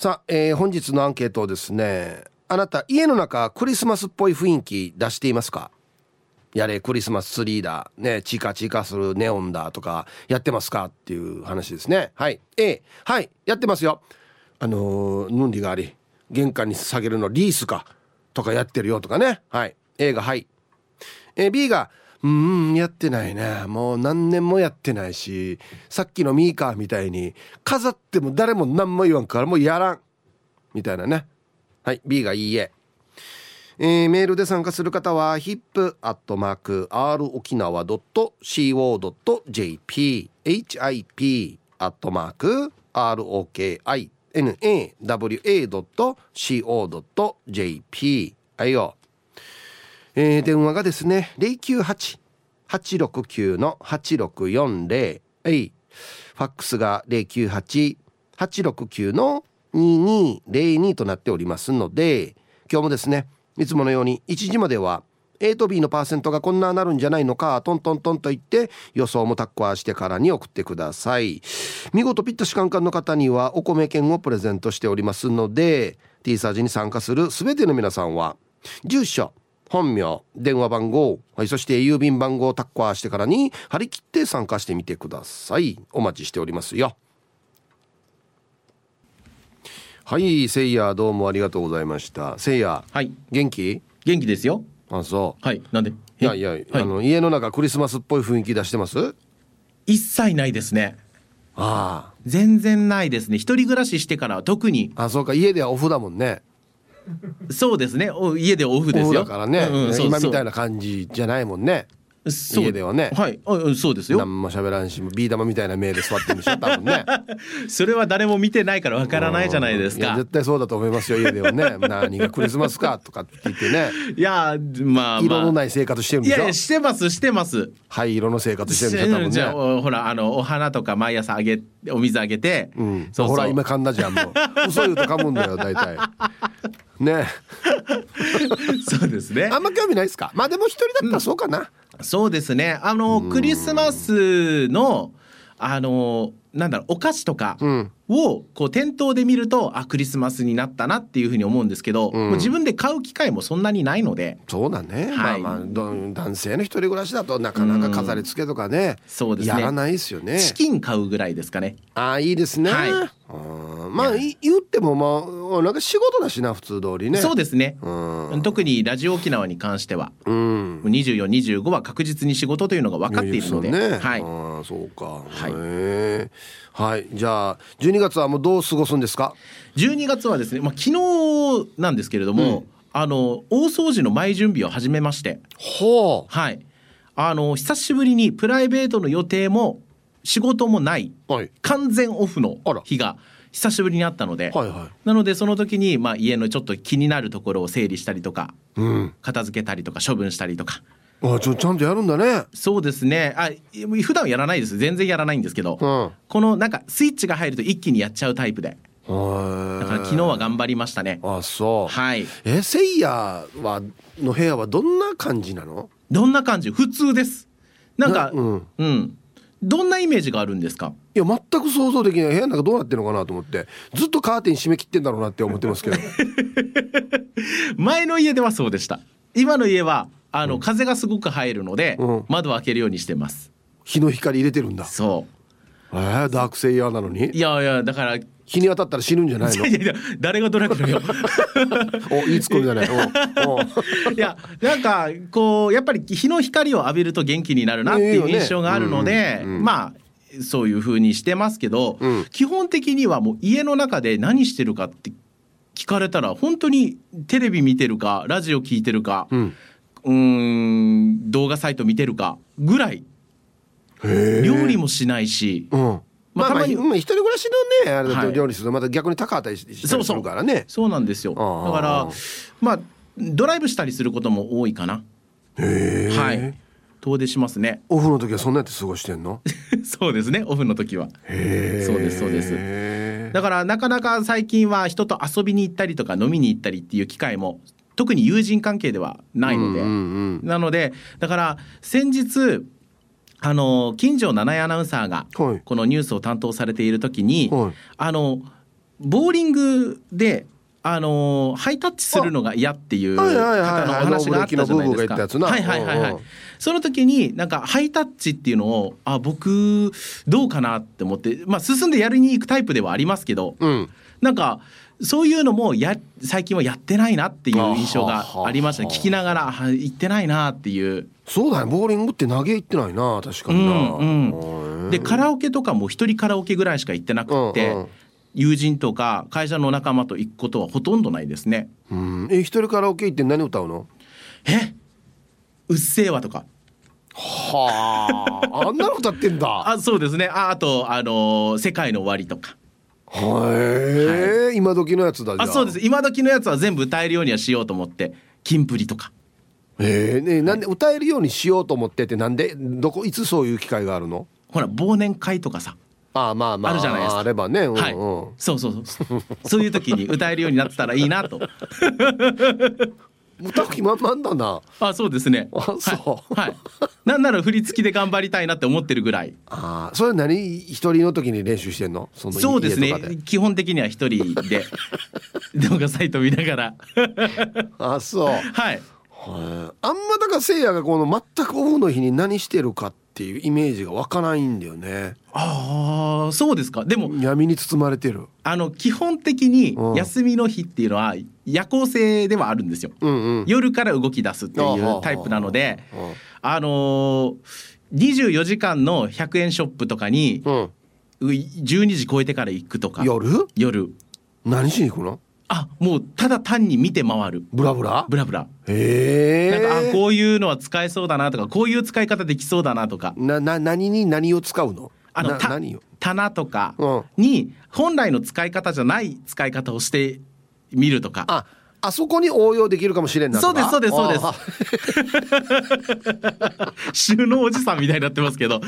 さあ、えー、本日のアンケートですねあなた家の中クリスマスっぽい雰囲気出していますか？やれクリスマスツリーだ。ねチカチカするネオンだとかやってますか？っていう話ですね。はい。A はい。やってますよ。あのー、ヌンディがあり玄関に下げるのリースか？とかやってるよとかね。はい。A がはい。え B がうんやってないね。もう何年もやってないしさっきのミーカーみたいに飾っても誰も何も言わんからもうやらん。みたいなね。はい B がいいえ。えー、メールで参加する方は hip.r 沖縄 .co.jp hip アットマーク ROKINAWA.co.jp はいよ、えー、電話がですね098-869の8640はい。ファックスが098-869の2202となっておりますので今日もですねいつものように1時までは A と B のパーセントがこんななるんじゃないのかトントントンと言って予想もタッコアしてからに送ってください。見事ピッタシカンカンの方にはお米券をプレゼントしておりますので T サージに参加する全ての皆さんは住所本名電話番号、はい、そして郵便番号をタッコアしてからに張り切って参加してみてください。お待ちしておりますよ。はいせいやどうもありがとうございました。せいやはい。元気？元気ですよ。あそう。はいなんで？いやいや、はい、あの家の中クリスマスっぽい雰囲気出してます？一切ないですね。ああ。全然ないですね。一人暮らししてからは特に。あそうか家ではオフだもんねそうですね。家でオフですよ。だからね、うんうん、今みたいな感じじゃないもんね。家ではね。はい。あそうですよ。何も喋らんしビー玉みたいな目で座ってるんでしょ多分ね。それは誰も見てないからわからないじゃないですか。絶対そうだと思いますよ家ではね。何がクリスマスかとかって言ってね。いやまあ、まあ、色のない生活してるんでしょ？いやしてますしてます。灰色の生活してるんでしょ多分ね。じゃほらあのお花とか毎朝あげお水あげて、うん、そう。ほら今噛んだじゃんもう。嘘言うと噛むんだよ大体ね。そうですね。あんま興味ないですか？まあでも一人だったらそうかな、うん、そうですね。あのクリスマスのあのなんだろうお菓子とかをこう店頭で見るとあクリスマスになったなっていうふうに思うんですけど、うん、自分で買う機会もそんなにないので。そうだね、はい、まあまあ男性の一人暮らしだとなかなか飾り付けとかね、うん、そうですね。やらないですよね。チキン買うぐらいですかね。ああいいですね、はい。まあ言ってもまあなんか仕事だしな普通通りね。そうですね。特にラジオ沖縄に関しては、うん、2425は確実に仕事というのが分かっているので、ね、はい。あそうか。はい。はい。じゃあ12月はもうどう過ごすんですか？12月はですねまあ昨日なんですけれども、うん、あの大掃除の前準備を始めまして。ほう。はい。あの久しぶりにプライベートの予定も仕事もない、はい、完全オフの日が久しぶりにあったので、はいはい、なのでその時に、まあ、家のちょっと気になるところを整理したりとか、うん、片付けたりとか処分したりとか。あちょちゃんとやるんだね。そうですね。あ普段やらないです。全然やらないんですけど、うん、このなんかスイッチが入ると一気にやっちゃうタイプで。だから昨日は頑張りましたね。あそう。はい。えせいやはの部屋はどんな感じなの？どんな感じ？普通です。なんかうん、うん。どんなイメージがあるんですか？いや全く想像できない。部屋の中どうなってるのかなと思って。ずっとカーテン閉め切ってんだろうなって思ってますけど。前の家ではそうでした。今の家はあの、うん、風がすごく入るので、うん、窓を開けるようにしてます。日の光入れてるんだ。そう。えー、ダークセイヤーなのに？いやいやだから日に当たったら死ぬんじゃないの？いやいや誰がドラキュラよ。おいいツッコミだね。いやなんかこうやっぱり日の光を浴びると元気になるなっていう印象があるので、まあそういうふうにしてますけど、うん、基本的にはもう家の中で何してるかって聞かれたら本当にテレビ見てるかラジオ聞いてるか、うん、うん動画サイト見てるかぐらい。料理もしないし、うん。まあ、たまに、まあ、一人暮らしのねあれだと料理するとまた逆に高かったりしたりするからね。そうなんですよ。だからまあドライブしたりすることも多いかな。へえ。はい。遠出しますね。オフの時はそんなやって過ごしてんの？そうですね。オフの時は。へえ。そうですそうです。だからなかなか最近は人と遊びに行ったりとか飲みに行ったりっていう機会も特に友人関係ではないので、うんうんうん、なのでだから先日あの金城七重アナウンサーがこのニュースを担当されている時に、はい、あのボーリングであのーハイタッチするのが嫌っていう方のお話があったじゃないですか。はい。はいはいはい。その時になんかハイタッチっていうのをあ僕どうかなって思ってまあ進んでやりに行くタイプではありますけど、うん。なんかそういうのもや最近はやってないなっていう印象がありましたね。聞きながらあ行ってないなっていう。そうだね。ボーリングって投げ行ってないな確かにな、うんうん。でカラオケとかも一人カラオケぐらいしか行ってなくって、うんうん。友人とか会社の仲間と行くことはほとんどないですね。うん。え一人カラオケ行って何歌うの？え？うっせぇわとか。はあ。あんなの歌ってんだ。あそうですね。ああとあのー世界の終わり」とかへえ、今時のやつだあ。そうです。今時のやつは全部歌えるようにはしようと思って「キンプリ」とか。えー、ねなんで歌えるようにしようと思ってってなんでどこいつそういう機会があるの？ほら忘年会とかさ、ああまあまあ。あるじゃないですか。あればね、うんうん。はい。そうそうそう。そういう時に歌えるようになってたらいいなと 歌う気満々だな。あそうですね。あそう。はい、はい、なんなら振り付きで頑張りたいなって思ってるぐらい。ああそれ何一人の時に練習してんの？そのそうですね。基本的には一人で。動画サイト見ながら。あそう。はい。はいあんまだからせいやがこの全くオフの日に何してるかっていうイメージが湧かないんだよね。ああそうですか。でも闇に包まれてる。あの基本的にうん。休みの日っていうのは夜行性ではあるんですよ。うんうん。夜から動き出すっていうタイプなので、あのー、24時間の100円ショップとかにうん。う12時超えてから行くとか。夜？夜。何しに行くの？あもうただ単に見て回る。ブラブラ？ブラブラ。へえなんかあこういうのは使えそうだなとかこういう使い方できそうだなとか。なな何に何を使うの？なあのた何を？棚とかうん。に本来の使い方じゃない使い方をしてみるとか。ああそこに応用できるかもしれんなとか。そうですそうですあ 収納おじさんみたいになってますけど。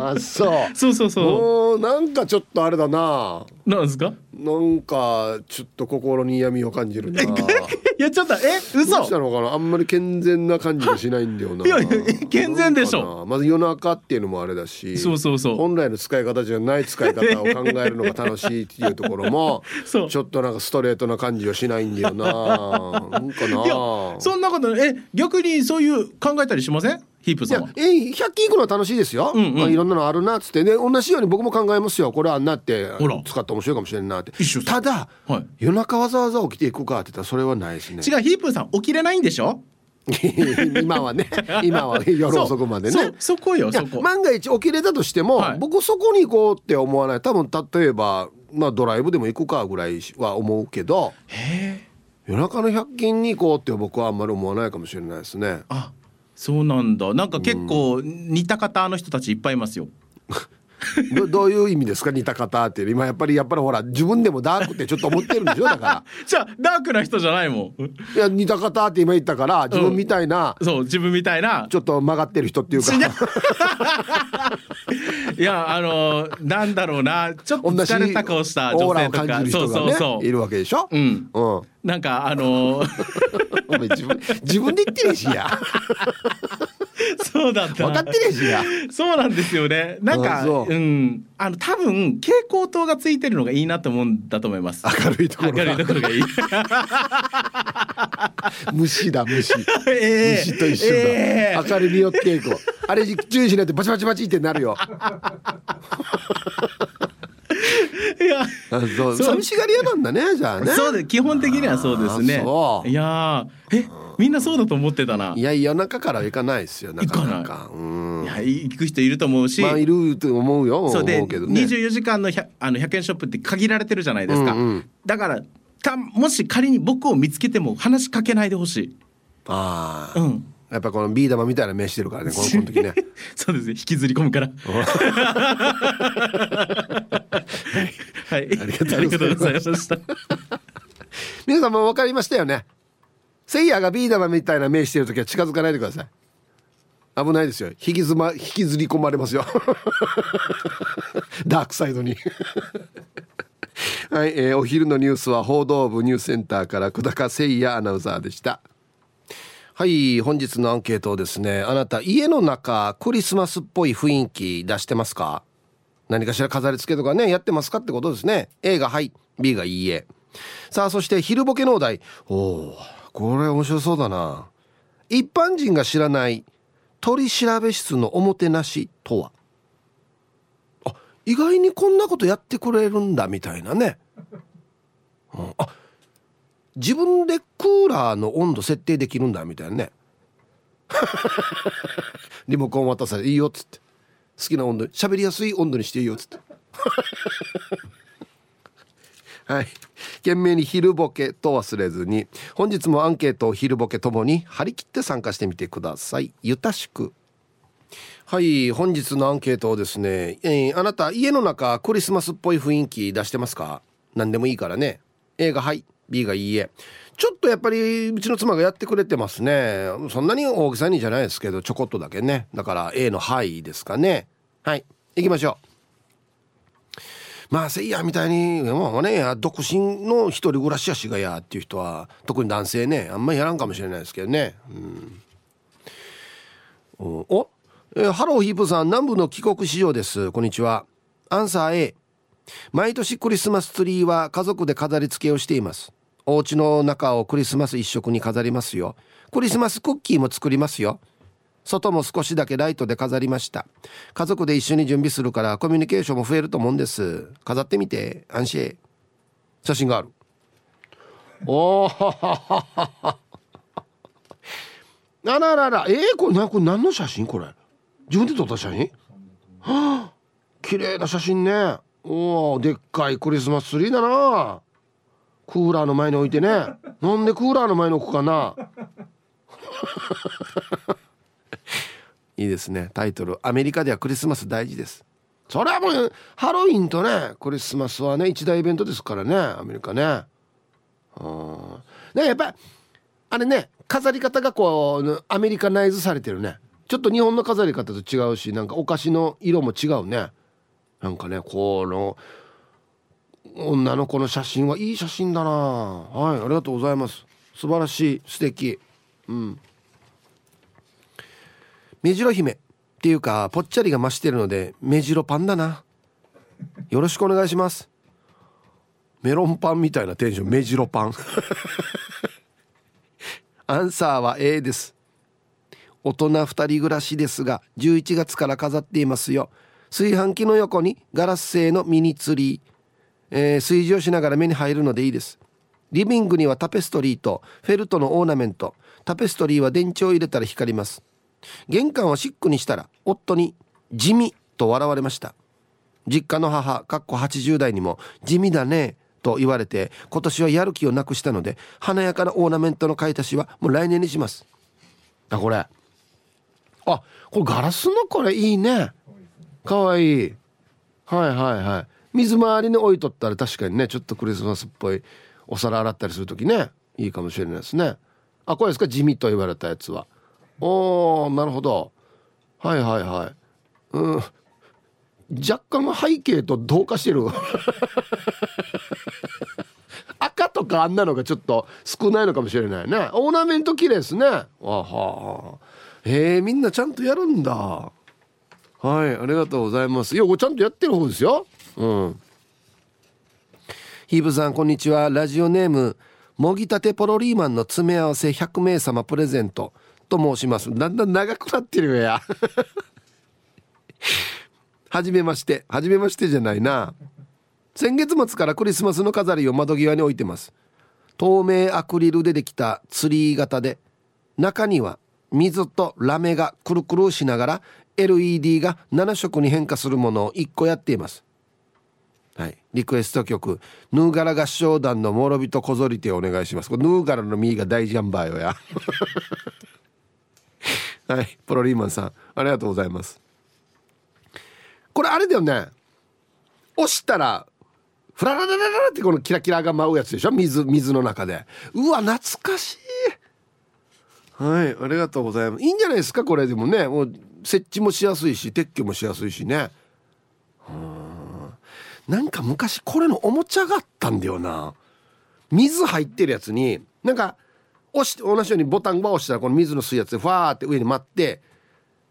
あそう。そうそうそもうなんかちょっとあれだな。うなんですか？なんかちょっと心に闇を感じるな。どいやちょっとえうした嘘のかな？あんまり健全な感じがしないんだよな。いやいや健全でしょ。まず夜中っていうのもあれだしそうそうそう。本来の使い方じゃない使い方を考えるのが楽しいっていうところも そう。ちょっとなんかストレートな感じはしないんだよななんかなそんなことえ逆にそういう考えたりしませんヒープさんは。え100均行くのは楽しいですよ、うんうん。まあ、いろんなのあるなっつって。ね同じように僕も考えますよ。これあんなってほら。使って面白いかもしれんなって。ただ、はい。夜中わざわざ起きていくかって言ったらそれはないですね。違うヒープさん起きれないんでしょ？今はね。今は夜遅くまでね。そこよそこ。万が一起きれたとしても、はい。僕そこに行こうって思わない。多分例えば、まあ、ドライブでも行くかぐらいは思うけど夜中の100均に行こうって僕はあんまり思わないかもしれないですね。あそうなんだ。なんか結構似た方の人たちいっぱいいますよ どどういう意味ですか似た方って今やっぱりやっぱりほら自分でもダークってちょっと思ってるんでしょ？だか じゃあダークな人じゃないもん。らいや似た方って今言ったから自分みたいなそう自分みたいな。ちょっと曲がってる人っていうか。い。やあのなんだろうな。ちょっと疲れた顔した女性とか。そうそうそう。いるわけでしょ？うん。うん。なんかあの お前自分自分で言ってねえしや そうだった。分かってねえしやそうなんですよね。なんかう。うん。あの多分蛍光灯がついてるのがいいなと思うんだと思います。明るいところが。明るいところがいい。虫だ虫。ええ。虫と一緒だ、ええ。明かりによっていこう。あれ注意しないとバチバチバチってなるよいやあそう。寂しがり屋なんだねじゃあね。そうで基本的にはそうですね。あそう。いやーえみんなそうだと思ってたな。いや夜中からは行かないですよなかなか。うん。いや行く人いると思うし、まあいると思うよそうで思うけどね。24時間の 100, あの100円ショップって限られてるじゃないですか、うんうんだからたもし仮に僕を見つけても話しかけないでほしい。ああ、うんやっぱこのビー玉みたいな目してるからねこの この時ね。そうですね。引きずり込むから。はい。ありがとうございました。皆さんも分かりましたよね。せいやがビー玉みたいな目してる時は近づかないでください。危ないですよ。引きず,、ま、引きずり込まれますよ。ダークサイドに。はい、えーお昼のニュースは報道部ニュースセンターから久高誠也アナウンサーでしたはい本日のアンケートをですねあなた家の中クリスマスっぽい雰囲気出してますか？何かしら飾り付けとかねやってますかってことですね。A がはい B がいいえ。さあそして昼ボケのお題。おおこれ面白そうだな。一般人が知らない取調べ室のおもてなしとは？あ意外にこんなことやってくれるんだみたいなね、うん、あ自分でクーラーの温度設定できるんだみたいなね。リモコン渡されていいよっつって。好きな温度喋りやすい温度にしていいよっつって。はい。懸命に昼ボケと忘れずに。本日もアンケートを昼ボケともに張り切って参加してみてください。ゆたしく。はい。本日のアンケートをですね、えー、あなた家の中クリスマスっぽい雰囲気出してますか？何でもいいからね。A がはい B がいいえ。ちょっとやっぱりうちの妻がやってくれてますね。そんなに大げさにじゃないですけどちょこっとだけね。だから A の「はい」ですかね。はい。行きましょう。まあせいやみたいにもうね独身の一人暮らしやしがやっていう人は特に男性ねあんまりやらんかもしれないですけどね。うん、おえー、ハローヒープさん南部の帰国市場です。こんにちは。アンサー A 毎年クリスマスツリーは家族で飾り付けをしています。お家の中をクリスマス一色に飾りますよ。クリスマスクッキーも作りますよ。外も少しだけライトで飾りました。家族で一緒に準備するからコミュニケーションも増えると思うんです。飾ってみて安心。写真がある。おお あららら。えー、これなこれ何の写真これ？自分で撮った写真？は あ綺麗な写真ね。おおでっかいクリスマスツリーだな。クーラーの前に置いてね。なんでクーラーの前に置くかな。いいですね。タイトル「アメリカではクリスマス大事です」それはもうハロウィンとねクリスマスはね一大イベントですからね。アメリカね。うん。ねやっぱあれね飾り方がこうアメリカナイズされてるね。ちょっと日本の飾り方と違うしなんかお菓子の色も違うね。なんかねこの女の子の写真はいい写真だな。はいありがとうございます。素晴らしい素敵。うん。目白姫っていうかぽっちゃりが増してるので目白パンだな。よろしくお願いします。メロンパンみたいなテンション。目白パン。アンサーは A です。大人2人暮らしですが11月から飾っていますよ。炊飯器の横にガラス製のミニツリー、えー、炊事をしながら目に入るのでいいです。リビングにはタペストリーとフェルトのオーナメント。タペストリーは電池を入れたら光ります。玄関をシックにしたら夫に地味と笑われました。実家の母かっこ80代にも地味だねと言われて今年はやる気をなくしたので華やかなオーナメントの買い足しはもう来年にします。あこれ。あこれガラスのこれいいね。かわいい。はいはいはい。水回りに置いとったら確かにねちょっとクリスマスっぽいお皿洗ったりする時ねいいかもしれないですね。あこれですか？地味と言われたやつは。おーなるほど。はいはいはい。うん。若干背景と同化してる。赤とかあんなのがちょっと少ないのかもしれないね。オーナメント綺麗ですね。あはへえみんなちゃんとやるんだ。はいありがとうございます。いやこれちゃんとやってる方ですよ。うん。ヒーブさんこんにちは。ラジオネームもぎたてポロリーマンの詰め合わせ100名様プレゼントと申します。だんだん長くなってるや。はじめまして。はじめましてじゃないな。先月末からクリスマスの飾りを窓際に置いてます。透明アクリルでできたツリー型で中には水とラメがくるくるしながら LED が7色に変化するものを1個やっています。はいリクエスト曲ヌーガラ合唱団の諸人こぞりてお願いしますこれヌーガラの実が大ジャンバーよや はい、プロリーマンさん、ありがとうございます。これあれだよね。押したら、フラララララってこのキラキラが舞うやつでしょ？水、水の中で。うわ、懐かしい。はい、ありがとうございます。いいんじゃないですか、これでもね。もう設置もしやすいし、撤去もしやすいしね。なんか昔これのおもちゃがあったんだよな。水入ってるやつに、なんか、押して同じようにボタンば押したらこの水の吸うやつでファーって上に待って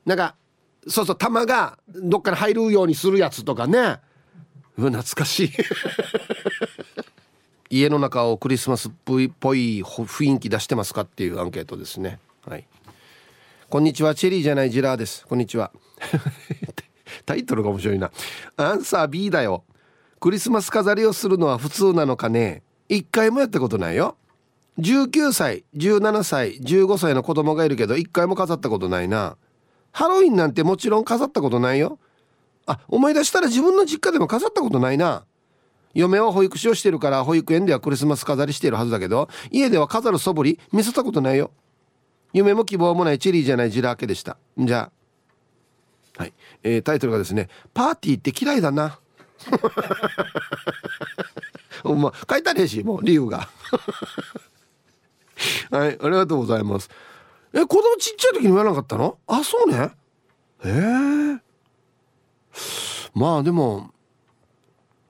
なんかそうそう玉がどっかに入るようにするやつとかね。うわ懐かしい。家の中をクリスマスっぽい雰囲気出してますかっていうアンケートですね。はい。こんにちはチェリーじゃないジラーです。こんにちは。タイトルが面白いな。アンサー B だよ。クリスマス飾りをするのは普通なのかね？一回もやったことないよ。19歳17歳15歳の子供がいるけど一回も飾ったことないな。ハロウィンなんてもちろん飾ったことないよ。あ思い出したら自分の実家でも飾ったことないな。嫁は保育士をしてるから保育園ではクリスマス飾りしてるはずだけど家では飾るそぶり見せたことないよ。夢も希望もないチェリーじゃないジラーケでした。じゃあ。はい、えー、タイトルがですね「パーティーって嫌いだな」ま書いたねえしもう理由が。はいありがとうございます。え子供ちっちゃい時に言わなかったの？あそうね。へえ。まあでも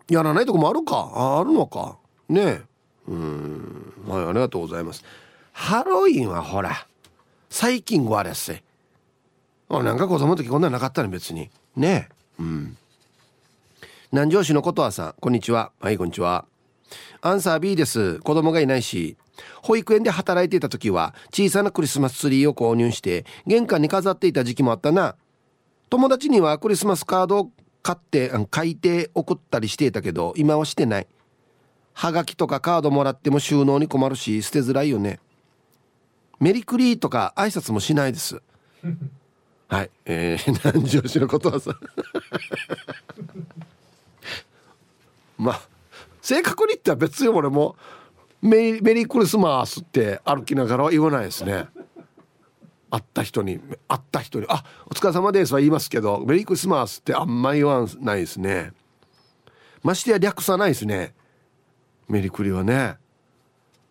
やらないとこもあるか。ああるのか。ねえ。うん。はいありがとうございます。ハロウィンはほら最近ごあれっせ。あなんか子供の時こんなんなかったね別に。ねえ。うん。南城市のことはさんこんにちは。はいこんにちは。アンサー B です。子供がいないし保育園で働いていた時は小さなクリスマスツリーを購入して玄関に飾っていた時期もあったな。友達にはクリスマスカードを買って書いて送ったりしていたけど今はしてない。はがきとかカードもらっても収納に困るし捨てづらいよね。メリクリとか挨拶もしないです。はい。えー、南城市のことはさまあ正確に言ったら別に俺もメリメリークリスマスって歩きながらは言わないですね。会った人に会った人に「あお疲れ様です」は言いますけど「メリークリスマス」ってあんま言わないですね。ましてや略さないですね。メリクリはね。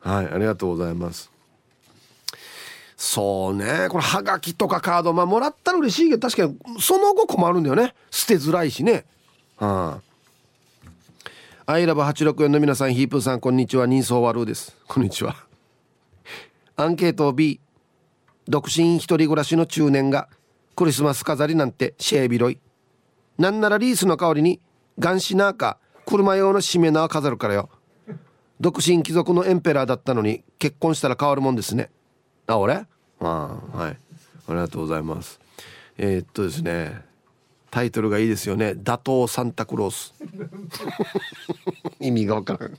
はいありがとうございます。そうね。これはがきとかカードまあもらったら嬉しいけど確かにその後困るんだよね。捨てづらいしね。はあアイラブ864の皆さんヒープーさんこんにちは。人相悪です。こんにちは。アンケート B 独身一人暮らしの中年がクリスマス飾りなんてシェービロイ。なんならリースの代わりにガンシナーか車用のしめ縄飾るからよ。独身貴族のエンペラーだったのに結婚したら変わるもんですね。あ俺？あはい。ありがとうございます。えー、っとですね。タイトルがいいですよね。打倒サンタクロース。意味がわからん。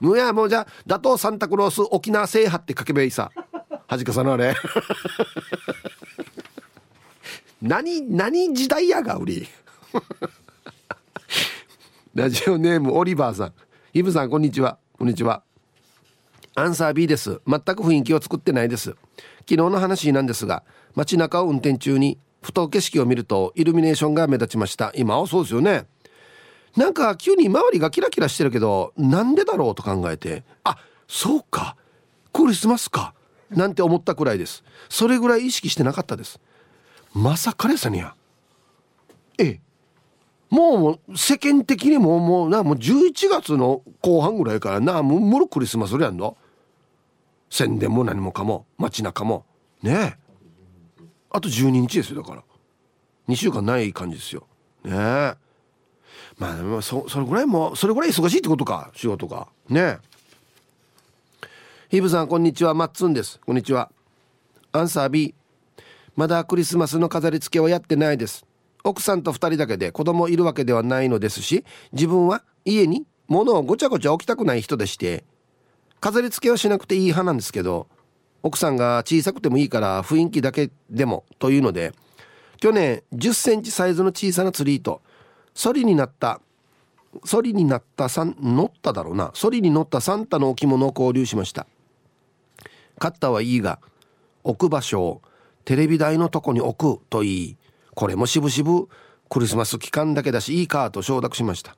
いやもうじゃあ打倒サンタクロース沖縄制覇って書けばいいさ。はじかさのあれ。何何時代やが売り。ラジオネームオリバーさん。イブさんこんにちは。こんにちは。アンサー B です。全く雰囲気を作ってないです。昨日の話なんですが街中を運転中にふと景色を見るとイルミネーションが目立ちました。今はそうですよね。なんか急に周りがキラキラしてるけどなんでだろうと考えてあそうか。クリスマスか。なんて思ったくらいです。それぐらい意識してなかったです。まさかですねやええ。もう世間的にももうなもう11月の後半ぐらいからなもうもろクリスマスやんの。宣伝も何もかも街中も。ねえ。あと12日ですよだから。2週間ない感じですよ。ねえ。まあでもそそれぐらいもそれぐらい忙しいってことか仕事が。ねヒブさんこんにちは。マッツンです。こんにちは。アンサー B まだクリスマスの飾り付けはやってないです。奥さんと2人だけで子供いるわけではないのですし自分は家に物をごちゃごちゃ置きたくない人でして飾り付けはしなくていい派なんですけど奥さんが小さくてもいいから雰囲気だけでもというので去年1 0センチサイズの小さなツリーとソリになったソリになったサン乗っただろうな。ソリに乗ったサンタの置物を購入しました。買ったはいいが置く場所をテレビ台のとこに置くといい。これもしぶしぶクリスマス期間だけだしいいかと承諾しました。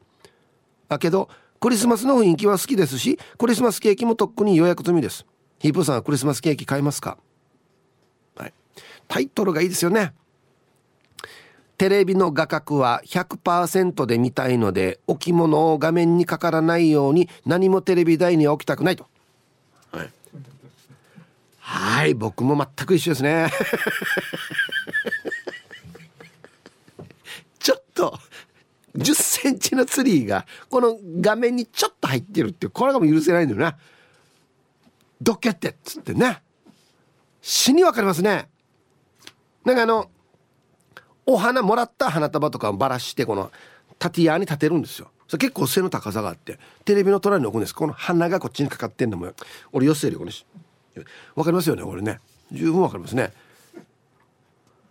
だけどクリスマスの雰囲気は好きですしクリスマスケーキもとっくに予約済みです。ヒープーさんはクリスマスケーキ買いますか？はい。タイトルがいいですよね。テレビの画角は100%で見たいので置物を画面にかからないように何もテレビ台には置きたくないと、はい、はい僕も全く一緒ですね。ちょっと10センチのツリーがこの画面にちょっと入ってるってこれがもう許せないんだよなどけってっつってね死に分かりますねなんかあのお花もらった花束とかをばらしてこの縦屋に立てるんですよそれ結構背の高さがあってテレビの隣に置くんですこの花がこっちにかかってんのも俺寄せるよこれ分かりますよねこれね十分分かりますね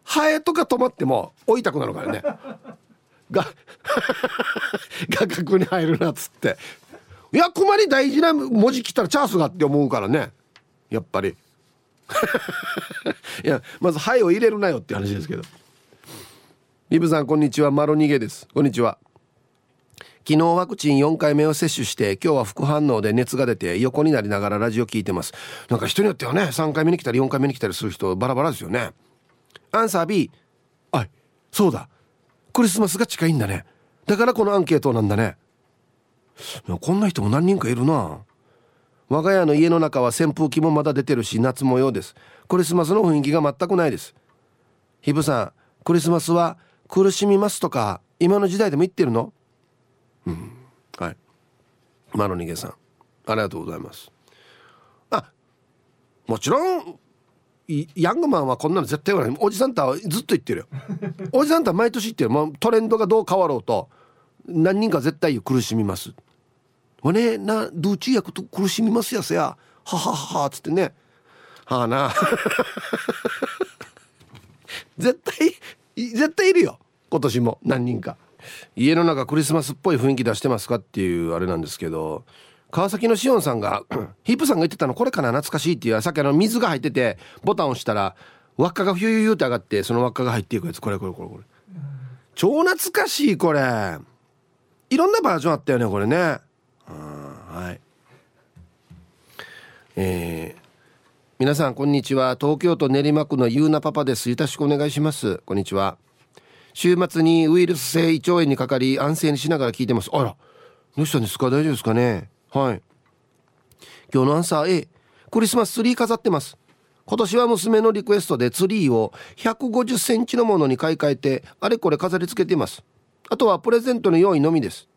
ハエとか止まっても置いたくなるからねが画角に入るなっつっていや困り大事な文字来たらチャンスがって思うからね。やっぱり。いやまず「はい」を入れるなよって話ですけど。リブさんこんにちは。マロニゲです。こんにちは。昨日ワクチン4回目を接種して今日は副反応で熱が出て横になりながらラジオ聞いてます。なんか人によってはね3回目に来たり4回目に来たりする人バラバラですよね。アンサー B はいそうだ。クリスマスが近いんだね。だからこのアンケートなんだね。こんな人も何人かいるな。我が家の家の中は扇風機もまだ出てるし夏模様です。クリスマスの雰囲気が全くないです。ヒブさんクリスマスは苦しみますとか今の時代でも言ってるの？うん。はい。マロニゲさんありがとうございます。あもちろんヤングマンはこんなの絶対言わない。おじさんとはずっと言ってるよ。おじさんとは毎年言ってる。もうトレンドがどう変わろうと何人か絶対言う苦しみます。わねなドゥーチー役と苦しみますやせや。ははははつってね。はあな。絶対絶対いるよ。今年も。何人か。家の中クリスマスっぽい雰囲気出してますかっていうあれなんですけど。川崎のしおんさんが ヒップさんが言ってたのこれかな懐かしいっていう。さっきあの水が入っててボタンを押したら輪っかがヒューヒューって上がってその輪っかが入っていくやつ。これこれこれこれ。超懐かしいこれ。いろんなバージョンあったよねこれね。はい。えー、皆さんこんにちは。東京都練馬区のゆうなパパです。よろしくお願いします。こんにちは。週末にウイルス性胃腸炎にかかり安静にしながら聞いてます。あらどうしたんですか？大丈夫ですかね？はい。今日のアンサー A クリスマスツリー飾ってます。今年は娘のリクエストでツリーを150センチのものに買い替えてあれこれ飾り付けています。あとはプレゼントの用意のみです。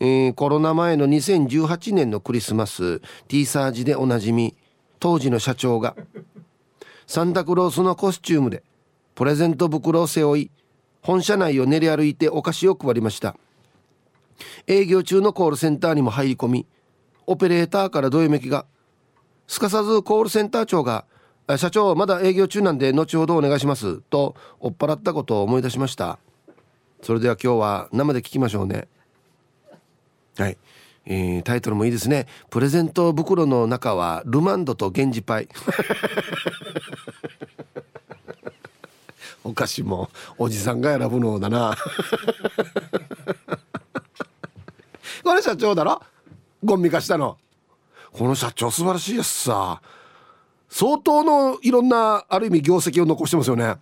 えー、コロナ前の2018年のクリスマス T サージでおなじみ当時の社長がサンタクロースのコスチュームでプレゼント袋を背負い本社内を練り歩いてお菓子を配りました。営業中のコールセンターにも入り込みオペレーターからどよめきがすかさずコールセンター長が「社長まだ営業中なんで後ほどお願いします」と追っ払ったことを思い出しました。それでは今日は生で聞きましょうね。はい、えー、タイトルもいいですね。プレゼント袋の中はルマンドと源氏パイ。お菓子もおじさんが選ぶのだな。これ社長だろ？ゴンミ化したの。この社長素晴らしいやつさ。相当のいろんなある意味業績を残してますよね。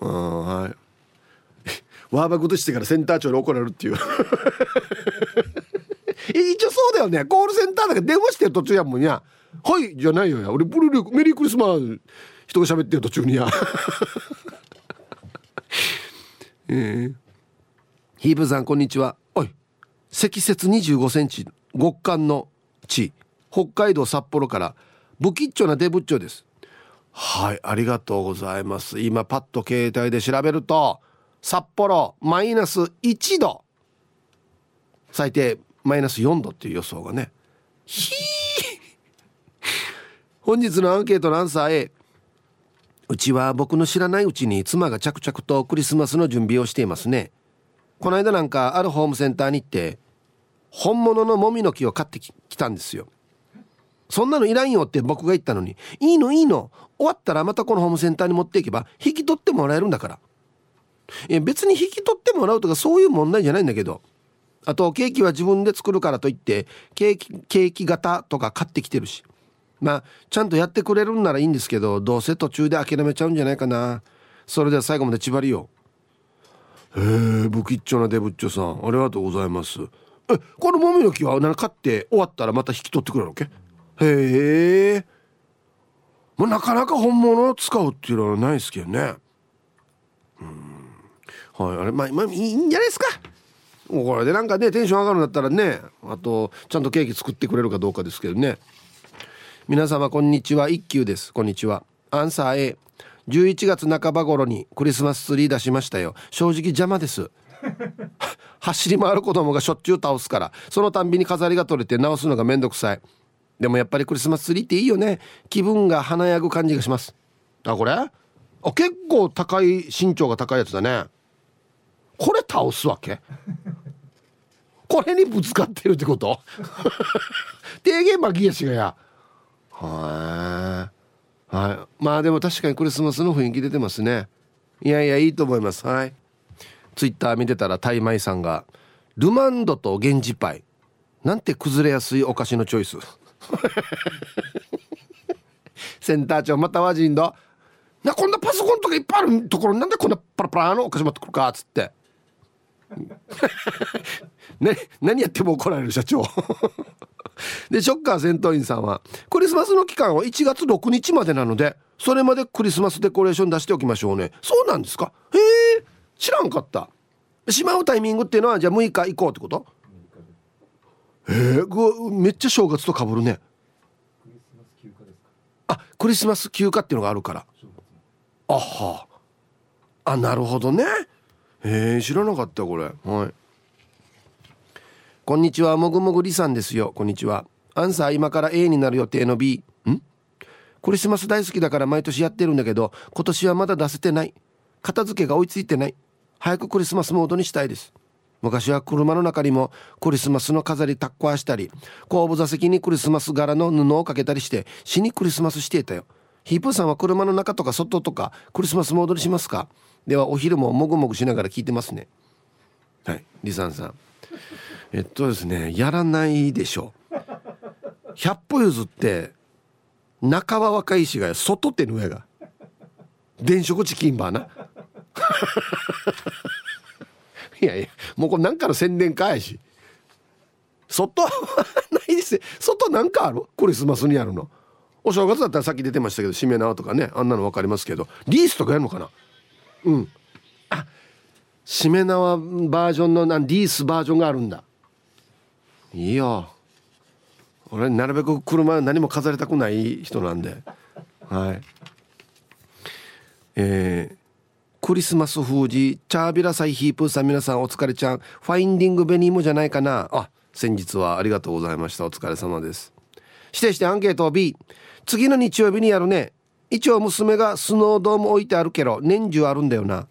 うんはいワーバグとしてからセンター長に怒られるっていう。一応そうだよね。コールセンターだから電話してる途中やもんや「はい」じゃないよや。俺ブルルメリークリスマス人が喋ってる途中にや。えー、ヒーブさんこんにちは。おい。積雪2 5センチ極寒の地。北海道札幌から。不吉祥なデブッチョです。はいありがとうございます。今パッと携帯で調べると。札幌マイナス1度。最低マイナス4度っていう予想がね。ひ本日のアンケートのアンサー A うちは僕の知らないうちに妻が着々とクリスマスの準備をしていますね。この間なんかあるホームセンターに行って本物のもみの木を買ってきたんですよ。そんなのいらんよって僕が言ったのにいいのいいの。終わったらまたこのホームセンターに持っていけば引き取ってもらえるんだから。いや別に引き取ってもらうとかそういう問題じゃないんだけど。あとケーキは自分で作るからといってケーキケーキ型とか買ってきてるし。まあちゃんとやってくれるんならいいんですけどどうせ途中で諦めちゃうんじゃないかな。それでは最後まで縛りよへえ不吉祥なデブッチョさんありがとうございます。えこのもみの木は何買って終わったらまた引き取ってくれるわけ？へえ。まあ、なかなか本物を使うっていうのはないですけどね。うん。はいあれまあ、まあ、いいんじゃないですか。もうこれでなんかねテンション上がるんだったらねあとちゃんとケーキ作ってくれるかどうかですけどね。皆様こんにちは。一休です。こんにちは。アンサー A 11月半ば頃にクリスマスツリー出しましたよ。正直邪魔です。走り回る子供がしょっちゅう倒すから。そのたんびに飾りが取れて直すのがめんどくさい。でもやっぱりクリスマスツリーっていいよね。気分が華やぐ感じがします。あこれ？あ結構高い身長が高いやつだね。これ倒すわけ？これにぶつかってるってこと？低減巻きやしがや。はい。はい。まあでも確かにクリスマスの雰囲気出てますね。いやいやいいと思います。はい。ツイッター見てたらタイマイさんがルマンドと源氏パイ。なんて崩れやすいお菓子のチョイス。センター長または人だなこんなパソコンとかいっぱいあるところなんでこんなパラパラのお菓子持ってくるかっつって。ね、何やっても怒られる社長。でショッカー戦闘員さんはクリスマスの期間は1月6日までなのでそれまでクリスマスデコレーション出しておきましょうね。そうなんですか？へえ知らんかった。しまうタイミングっていうのはじゃあ6日以降ってこと？えー、めっちゃ正月とかぶるね。あクリスマス休暇っていうのがあるから。あは。あなるほどねへえ知らなかったこれ。はい。こんにちはもぐもぐりさんですよ。こんにちは。アンサー今から A になる予定の B ん？クリスマス大好きだから毎年やってるんだけど今年はまだ出せてない。片付けが追いついてない。早くクリスマスモードにしたいです。昔は車の中にもクリスマスの飾りタッコアしたり後部座席にクリスマス柄の布をかけたりして死にクリスマスしていたよ。ヒープーさんは車の中とか外とかクリスマスモードにしますか？ではお昼ももぐもぐしながら聞いてますね。はい。リサンさん。えっとですねやらないでしょ。う100歩譲って中は若いしが外っての上が。電飾チキンバーな。いやいやもうこれなんかの宣伝かやし。外ないですよ。外なんかある？クリスマスにやるの。お正月だったらさっき出てましたけどしめ縄とかねあんなの分かりますけど。リースとかやるのかな？うん。あしめ縄バージョンのなんリースバージョンがあるんだ。いいよ俺なるべく車何も飾りたくない人なんで。はい。えー、クリスマス封じチャービラサイヒープーさん皆さんお疲れちゃん。ファインディングベニーもじゃないかな。あ先日はありがとうございました。お疲れ様です。指定してアンケート B 次の日曜日にやるね。一応娘がスノードーム置いてあるけど年中あるんだよな。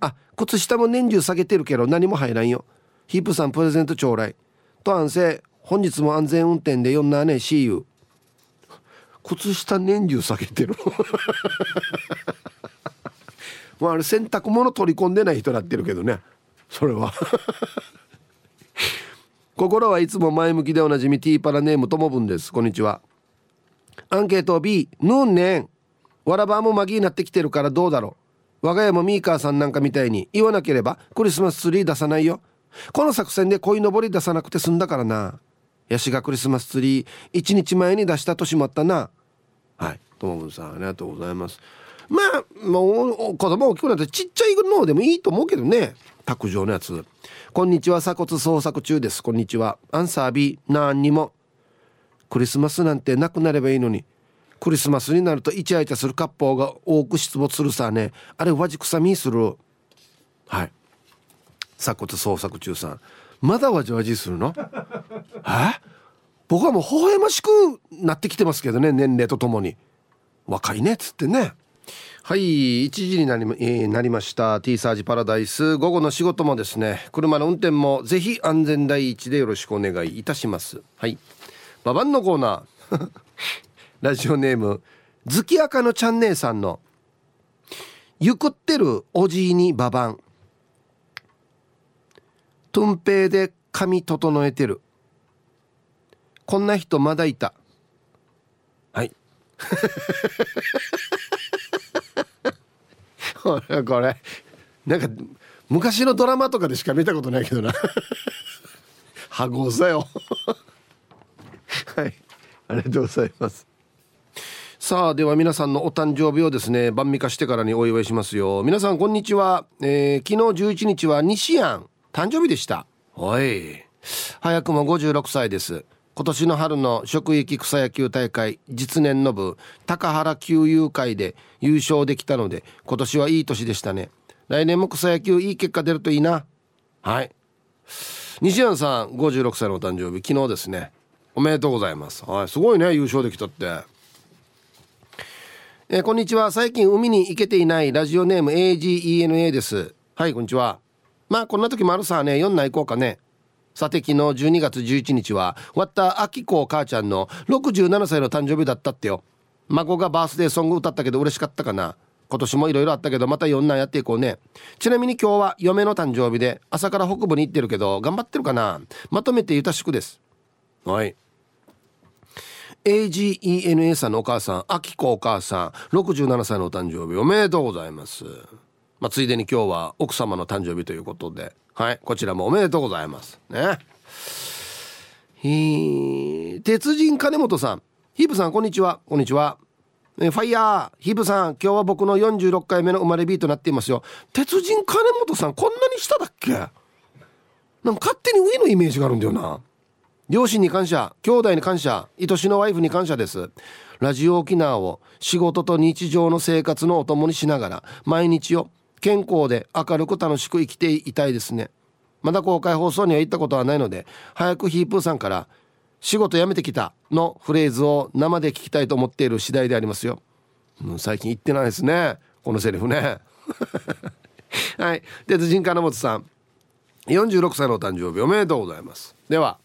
あ靴下も年中下げてるけど何も入らんよ。ヒープさんプレゼントちょうだい。と安静本日も安全運転で呼んだね See you 靴下年中下げてる。まああれ洗濯物取り込んでない人なってるけどね。それは。心はいつも前向きでおなじみティーパラネームともぶんです。こんにちは。アンケート B ヌーンねん。わらばもマギになってきてるからどうだろう。我が家もミーカーさんなんかみたいに言わなければクリスマスツリー出さないよ。この作戦で鯉のぼり出さなくて済んだからな。ヤシがクリスマスツリー1日前に出した年もあったな。はい。ともぶんさんありがとうございます。まあもう子供大きくなってちっちゃいのでもいいと思うけどね。卓上のやつ。こんにちは鎖骨捜索中です。こんにちは。アンサー B なんにも。クリスマスなんてなくなればいいのに。クリスマスになるとイチャイチャする割烹が多く出没するさね。あれわじくさみする。はい。鎖骨捜索中さん。まだわじわじするの？え？僕はもう微笑ましくなってきてますけどね年齢とともに。若いねっつってね。はい1時になり,、えー、なりました。T サージパラダイス。午後の仕事もですね。車の運転もぜひ安全第一でよろしくお願いいたします。はい。ババンのコーナーラジオネーム月赤のちゃん姉さんのゆくってるおじいにババン。トンペイで髪整えてる。こんな人まだいた。はい。これこれ。なんか昔のドラマとかでしか見たことないけどな。羽子さよ。はい。ありがとうございます。さあでは皆さんのお誕生日をですね晩味化してからにお祝いしますよ。皆さんこんにちは、えー、昨日11日は西安誕生日でした。おい。早くも56歳です。今年の春の職域草野球大会実年の部高原球友会で優勝できたので今年はいい年でしたね。来年も草野球いい結果出るといいな。はい。西安さん56歳のお誕生日昨日ですね。おめでとうございます。はい。すごいね優勝できたって。えー、こんにちは。最近海に行けていないラジオネーム AGENA です。はいこんにちは。まあこんな時もあるさね。4内行こうかね。さて昨日12月11日はわったあきこ母ちゃんの67歳の誕生日だったってよ。孫がバースデーソング歌ったけど嬉しかったかな。今年もいろいろあったけどまた4内やっていこうね。ちなみに今日は嫁の誕生日で朝から北部に行ってるけど頑張ってるかな。まとめてゆたしくです。はい。AGENA さんのお母さん、あきこお母さん、67歳のお誕生日おめでとうございます。まあ、ついでに今日は奥様の誕生日ということで、はい、こちらもおめでとうございます。ね。ひ鉄人金本さん、ヒープさん、こんにちは。こんにちは。えファイヤー、ヒープさん、今日は僕の46回目の生まれ日となっていますよ。鉄人金本さん、こんなに下だっけ？なんか勝手に上のイメージがあるんだよな。両親に感謝兄弟に感謝愛しのワイフに感謝です。ラジオ沖縄を仕事と日常の生活のお供にしながら毎日を健康で明るく楽しく生きていたいですね。まだ公開放送には行ったことはないので早くヒープーさんから「仕事辞めてきた」のフレーズを生で聞きたいと思っている次第でありますよ、うん、最近言ってないですね。このセリフね。はい。鉄人金本さん。46歳のお誕生日おめでとうございます。では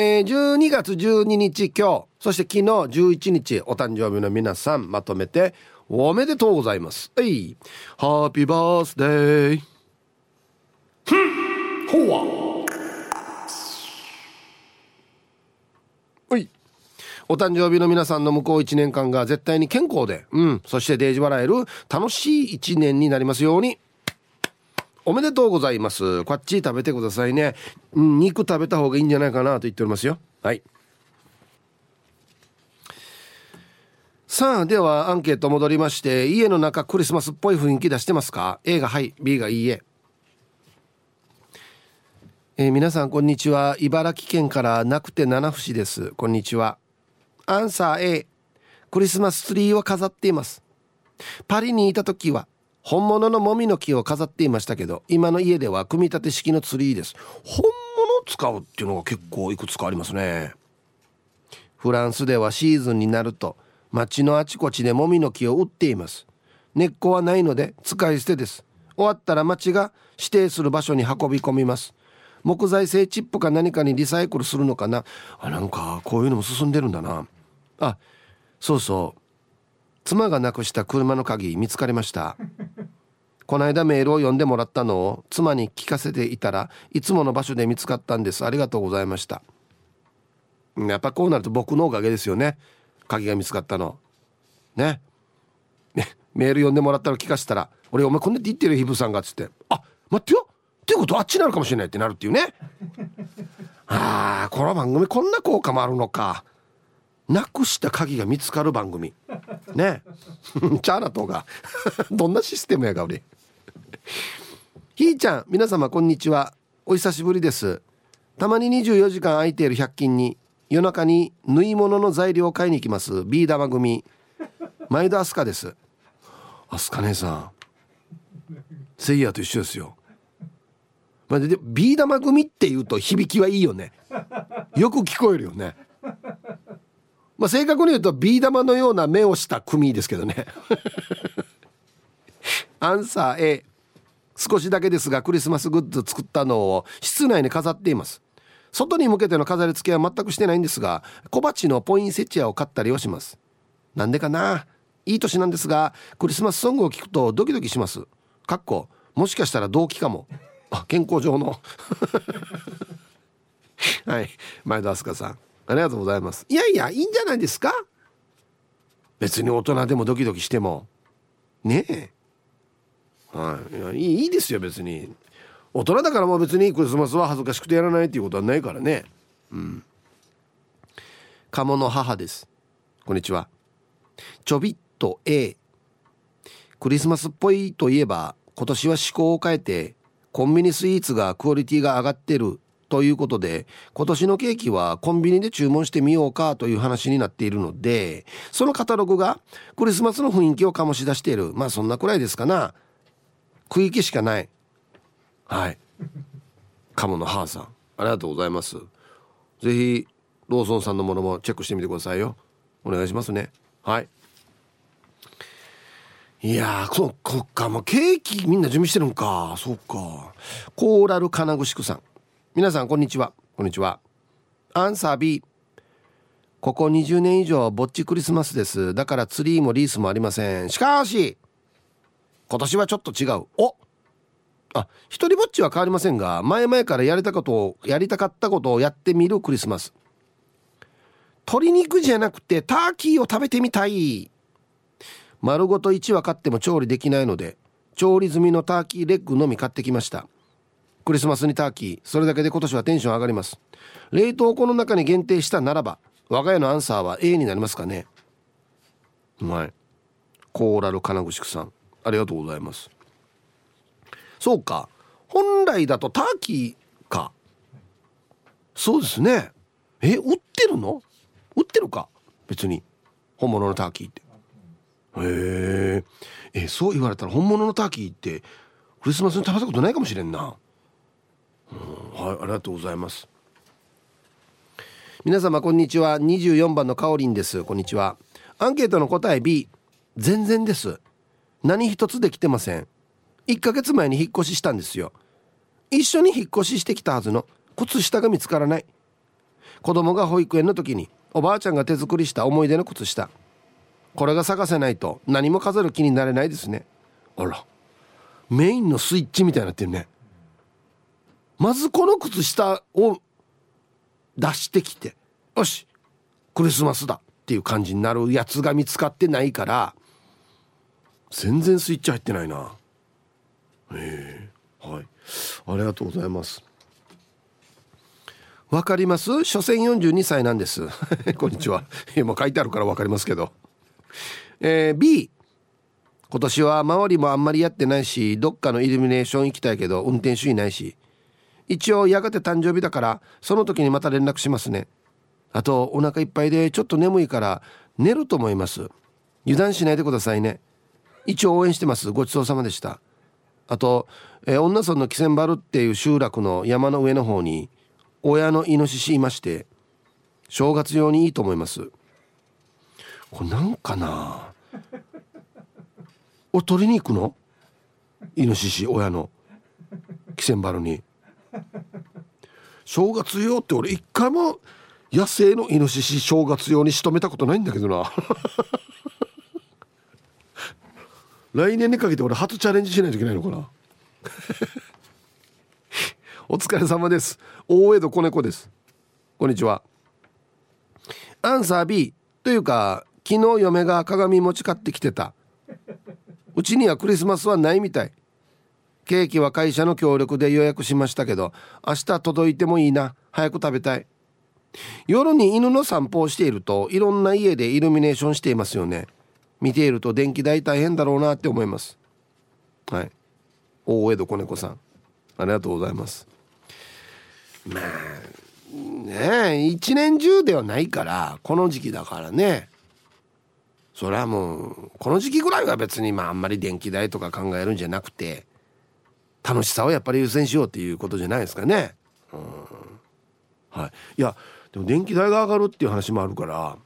えー、12月12日今日。そして昨日11日お誕生日の皆さんまとめておめでとうございます。はい。ハッピーバースデーほわは。い。お誕生日の皆さんの向こう1年間が絶対に健康で、うん、そしてデージ笑える楽しい1年になりますように。おめでとうございます。こっち食べてくださいね、うん、肉食べた方がいいんじゃないかなと言っておりますよ。はい。さあではアンケート戻りまして家の中クリスマスっぽい雰囲気出してますか？A がはい B がいいえ。えー、皆さんこんにちは。茨城県からなくて七節です。こんにちは。アンサー A クリスマスツリーを飾っています。パリにいた時は本物のもみの木を飾っていましたけど今の家では組み立て式のツリーです。本物を使うっていうのが結構いくつかありますね。フランスではシーズンになると町のあちこちでもみの木を売っています。根っこはないので使い捨てです。終わったら町が指定する場所に運び込みます。木材製チップか何かにリサイクルするのかな。あなんかこういうのも進んでるんだな。あそうそう。妻が亡くした車の鍵見つかりました。この間メールを読んでもらったのを妻に聞かせていたらいつもの場所で見つかったんです。ありがとうございました。やっぱこうなると僕のおかげですよね。鍵が見つかったの。ね。メール読んでもらったら聞かせたら「俺お前こんなって言ってるよヒブさんが」っつって「あ待ってよ。っていうことあっちになるかもしれない」ってなるっていうね。ああこの番組こんな効果もあるのか。なくした鍵が見つかる番組。ね。チャーナとが。どんなシステムやが俺。ひーちゃん皆様こんにちは。お久しぶりです。たまに24時間空いている100均に夜中に縫い物の材料を買いに行きます。ビー玉組。毎度アスカです。アスカ姉さんセイヤと一緒ですよ。まあ、でビー玉組って言うと響きはいいよね。よく聞こえるよね。まあ、正確に言うとビー玉のような目をした組ですけどね。アンサー A 少しだけですがクリスマスグッズ作ったのを室内に飾っています。外に向けての飾り付けは全くしてないんですが小鉢のポインセチアを買ったりはします。なんでかな？いい年なんですがクリスマスソングを聞くとドキドキします。かっこもしかしたら動機かも。あ健康上の。はい。前田明日香さん。ありがとうございます。いやいやいいんじゃないですか？別に大人でもドキドキしても。ねえ。はい。いいですよ別に。大人だからもう別にクリスマスは恥ずかしくてやらないっていうことはないからね。うん。鴨の母です。こんにちは。ちょびっと A クリスマスっぽいといえば今年は思考を変えてコンビニスイーツがクオリティが上がってるということで今年のケーキはコンビニで注文してみようかという話になっているのでそのカタログがクリスマスの雰囲気を醸し出している。まあそんなくらいですかな。区域しかない。はい。カモのハーさん。ありがとうございます。ぜひローソンさんのものもチェックしてみてくださいよ。お願いしますね。はい。いやーここっか。もうケーキみんな準備してるんか。そうか。コーラル金具宿さん。皆さんこんにちは。こんにちは。アンサー B ここ20年以上ぼっちクリスマスです。だからツリーもリースもありません。しかし今年はちょっと違う。おあ一人ぼっちは変わりませんが前々からやりたことをやりたかったことをやってみるクリスマス。鶏肉じゃなくてターキーを食べてみたい。丸ごと1羽買っても調理できないので調理済みのターキーレッグのみ買ってきました。クリスマスにターキーそれだけで今年はテンション上がります。冷凍庫の中に限定したならば我が家のアンサーは A になりますかね。はい。コーラル金具さん。ありがとうございます。そうか。本来だとターキーか。そうですね。え売ってるの？売ってるか？別に。本物のターキーって。へえそう言われたら本物のターキーってクリスマスに食べたことないかもしれんな、うん、はいありがとうございます。皆様こんにちは。24番のかおりんです。こんにちは。アンケートの答え B 全然です。何一つできてません。1ヶ月前に引っ越ししたんですよ。一緒に引っ越ししてきたはずの靴下が見つからない。子供が保育園の時におばあちゃんが手作りした思い出の靴下。これが探せないと何も飾る気になれないですね。あらメインのスイッチみたいになってるね。まずこの靴下を出してきてよしクリスマスだっていう感じになるやつが見つかってないから全然スイッチ入ってないな。へえはい。ありがとうございます。わかります？所詮42歳なんです。こんにちは。もう書いてあるからわかりますけど。えー、B 今年は周りもあんまりやってないしどっかのイルミネーション行きたいけど運転手いないし。一応やがて誕生日だからその時にまた連絡しますね。あとお腹いっぱいでちょっと眠いから寝ると思います。油断しないでくださいね。一応応援してます。ごちそうさまでした。あと、えー、女村の木仙原っていう集落の山の上の方に親のイノシシいまして正月用にいいと思います。これなんかな？お取りに行くの？イノシシ親のキセンバルに。正月用って俺一回も野生のイノシシ正月用に仕留めたことないんだけどな。来年にかけて俺初チャレンジしないといけないのかな？お疲れ様です。大江戸子猫です。こんにちは。アンサー B というか昨日嫁が鏡持ち買ってきてた。うちにはクリスマスはないみたい。ケーキは会社の協力で予約しましたけど明日届いてもいいな。早く食べたい。夜に犬の散歩をしているといろんな家でイルミネーションしていますよね。見ていると電気代大変だろうなって思います。はい。大江戸子猫さん。ありがとうございます。まあねえ一年中ではないからこの時期だからね。それはもうこの時期ぐらいは別にまああんまり電気代とか考えるんじゃなくて楽しさをやっぱり優先しようっていうことじゃないですかね。うん。はい、いやでも電気代が上がるっていう話もあるから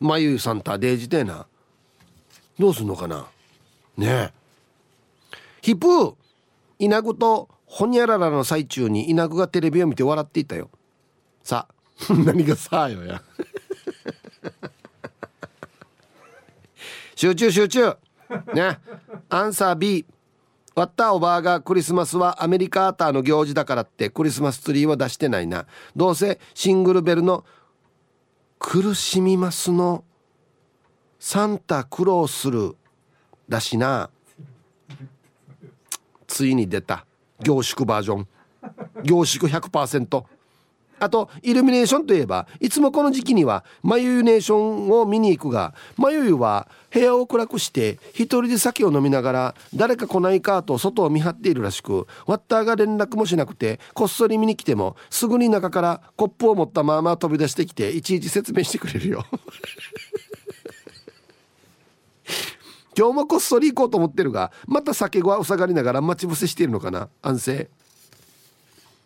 まゆサンタデージてなどうすんのかな？ねえ。ヒップイナグとホニャララの最中にイナグがテレビを見て笑っていたよ。さ 何がさあよや。集中集中。ね。アンサー B ワッターおばあがクリスマスはアメリカーターの行事だからってクリスマスツリーは出してないな。どうせシングルベルの苦しみますの。サンタ苦労するだしな。ついに出た。凝縮バージョン。凝縮100%あとイルミネーションといえばいつもこの時期にはマユネーションを見に行くがマユは部屋を暗くして一人で酒を飲みながら誰か来ないかと外を見張っているらしくワッターが連絡もしなくてこっそり見に来てもすぐに中からコップを持ったまま飛び出してきていちいち説明してくれるよ。今日もこっそり行こうと思ってるがまた酒は塞がりながら待ち伏せしているのかな？安静。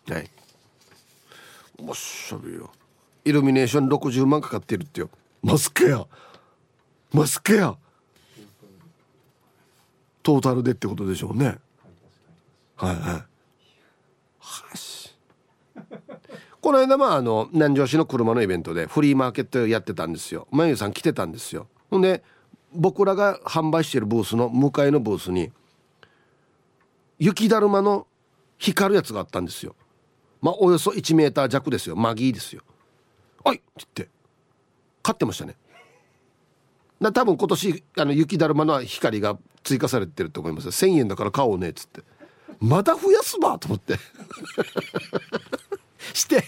はい。おっしゃべよ。イルミネーション60万かかってるってよ。マスクや。マスクや。トータルでってことでしょうね。はいはい。はし。この間まああの南城市の車のイベントでフリーマーケットやってたんですよ。まゆさん来てたんですよ。ほんで僕らが販売してるブースの向かいのブースに雪だるまの光るやつがあったんですよ。まあおよそ1メーター弱ですよ。マギーですよ「はい」って言って。買ってましたね。だ多分今年あの雪だるまの光が追加されてると思います1,000円だから買おうねっつって。まだ増やすばと思って。して。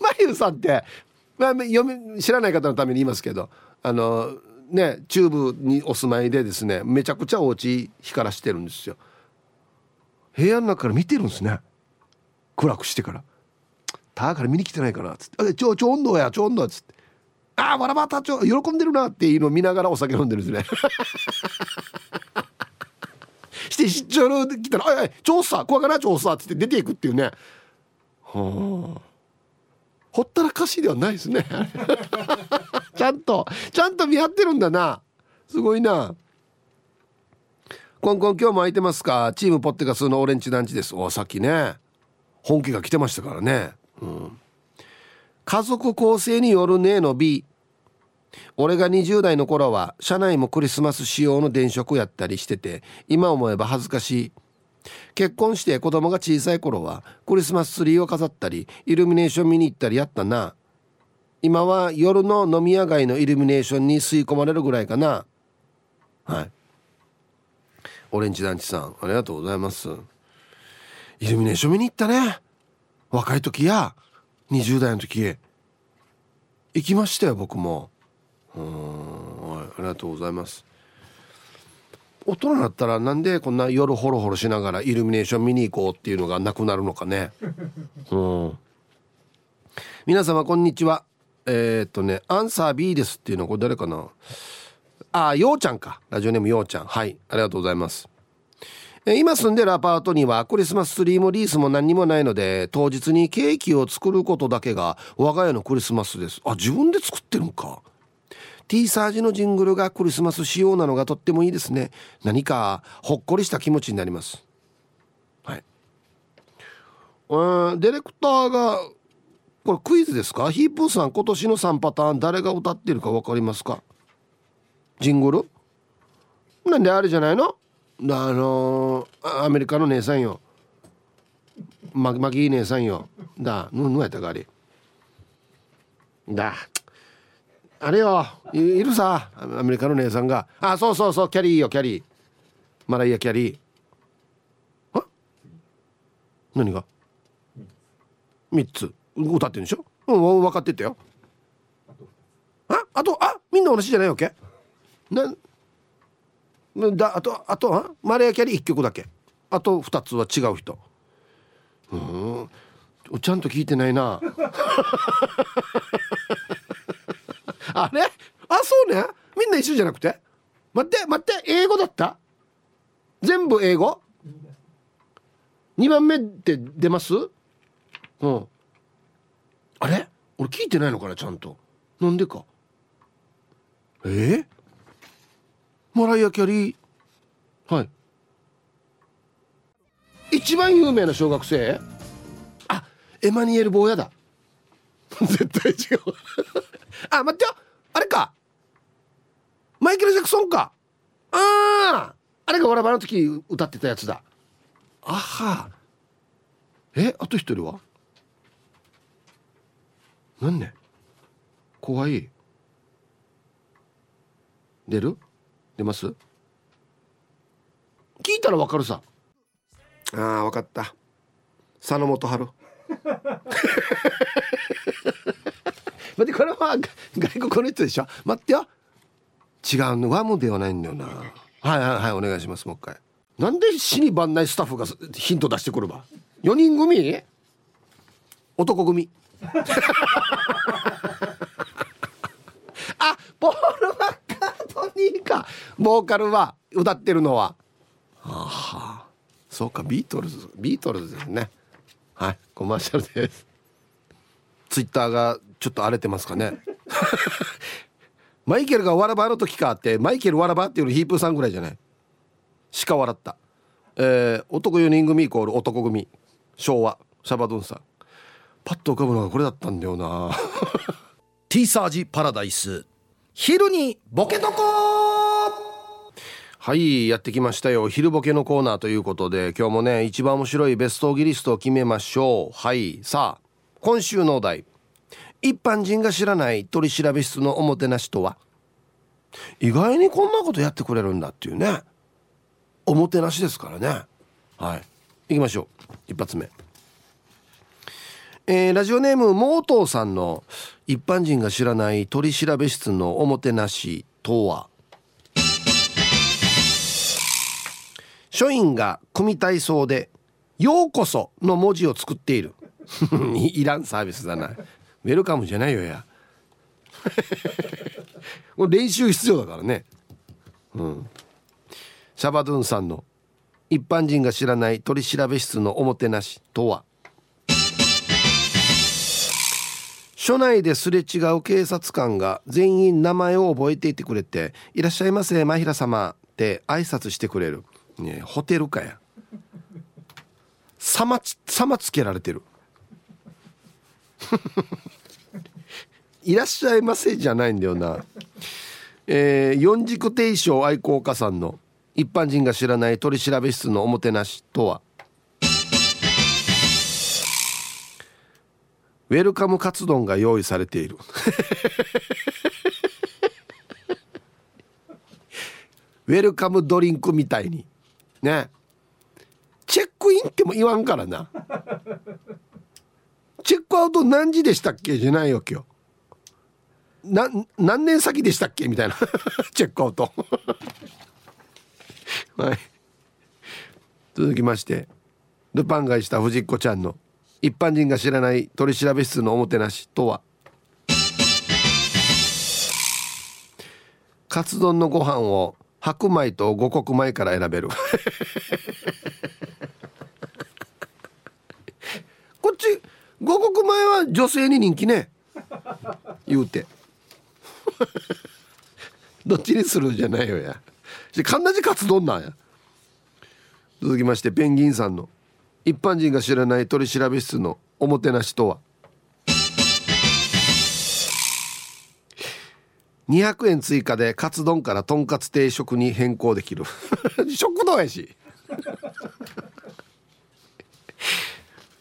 マリュさんって、まあ、読み知らない方のために言いますけどあのね中部にお住まいでですねめちゃくちゃお家光らしてるんですよ。部屋の中から見てるんですね。暗くしてから「たから見に来てないかな」っつって「ちょちょ温度や。ちょ温度」っつって「ああわらばた。ちょ喜んでるな」っていうのを見ながらお酒飲んでるんですね。して出張の来たら「おいおい調査。怖がな調査」っつって出ていくっていうね。はあ。ほったらかしではないですね。ちゃんと。ちゃんと見張ってるんだな。すごいな。コンコン今日も空いてますか？チームポッテガスのオレンジ団地です。おさっきね。本気が来てましたからね。うん。家族構成によるねの B 俺が20代の頃は社内もクリスマス仕様の電飾やったりしてて今思えば恥ずかしい。結婚して子供が小さい頃はクリスマスツリーを飾ったりイルミネーション見に行ったりやったな。今は夜の飲み屋街のイルミネーションに吸い込まれるぐらいかな。はい。オレンジ団地さんありがとうございます。イルミネーション見に行ったね。若い時や20代の時。行きましたよ僕も。うんはいありがとうございます。大人だったらなんでこんな夜ホロホロしながらイルミネーション見に行こうっていうのがなくなるのかね。うん。皆様こんにちは。えー、っとねアンサー B ですっていうのはこれ誰かな？ああようちゃんか。ラジオネームようちゃん。はい。ありがとうございます。今住んでるアパートにはクリスマスツリーもリースも何にもないので当日にケーキを作ることだけが我が家のクリスマスです。あ自分で作ってるんか。T サージのジングルがクリスマス仕様なのがとってもいいですね。何かほっこりした気持ちになります。はい。うんディレクターがこれクイズですか？ヒープーさん今年の3パターン誰が歌ってるか分かりますか？ジングル？なんであれじゃないの？あのー、アメリカの姉さんよ。ママギー姉さんよ。だぬぬやったかあれ。だあれよ。いるさアメリカの姉さんが。あそうそうそうキャリーよキャリー。マライア・キャリー。あ？何が？3つ。歌ってんでしょ？うん分かってたよ。あ？あとあ？みんな同じじゃないわけ？なだあとあとはマレーキャリー1曲だけ。あと2つは違う人。うん。ちゃんと聞いてないな。あれ？あそうね。みんな一緒じゃなくて？待って待って英語だった？全部英語？2番目って出ます？うん。あれ？俺聞いてないのかなちゃんと。なんでか。え？ー、マライア・キャリーはい。一番有名な小学生？あエマニュエル坊やだ。絶対違う。あ待ってよ。あれか。マイケル・ジャクソンか。あああれがわらばの時歌ってたやつだ。あは。えあと一人は？なんね怖い。出る？出ます？聞いたらわかるさ。あーわかった。佐野元春。待ってこれは外国の人でしょ？待ってよ。違うのワムではないんだよな。はいはいはいお願いしますもう一回。なんで死に番ないスタッフがヒント出してくるば？4人組？男組。あポール・マッカートニーかボーカルは歌ってるのは。はあ。そうかビートルズビートルズですね。はいコマーシャルです。ツイッターがちょっと荒れてますかね。マイケルがわらばの時かってマイケルわらばっていうのヒープーさんぐらいじゃない。しか笑った。えー、男4人組イコール男組。昭和シャバドゥンさん。パッと浮かぶのがこれだったんだよな。ティーサージパラダイス。昼にボケとこはいやってきましたよ。昼ボケのコーナーということで今日もね一番面白いベストギリストを決めましょう。はいさあ今週のお題。一般人が知らない取調室のおもてなしとは？意外にこんなことやってくれるんだっていうね。おもてなしですからね。はい行きましょう。一発目。えー、ラジオネームモートーさんの一般人が知らない取調べ室のおもてなしとは？書院が組体操で「ようこそ」の文字を作っている。いらんサービスだな。ウェルカムじゃないよや。これ練習必要だからね。うん。シャバドゥンさんの一般人が知らない取調べ室のおもてなしとは？署内ですれ違う警察官が全員名前を覚えていてくれて「いらっしゃいませ真平様」って挨拶してくれる、ね、ホテルかや。さまつけられてる。いらっしゃいませじゃないんだよな。えー、四軸定称愛好家さんの一般人が知らない取調室のおもてなしとは？ウェルカムカツ丼が用意されている。ウェルカムドリンクみたいに。ね。チェックインっても言わんからな。チェックアウト何時でしたっけ？じゃないよ今日な何年先でしたっけ？みたいな。チェックアウト。はい。続きまして。ルパン買いした藤子ちゃんの一般人が知らない取調室のおもてなしとは？カツ丼のご飯を白米と五穀米から選べる。こっち五穀米は女性に人気ね。言うて。どっちにするじゃないよや。かんなじカツ丼なんや。続きましてペンギンさんの。一般人が知らない取調室のおもてなしとは？200円追加でカツ丼からとんかつ定食に変更できる。食堂やし。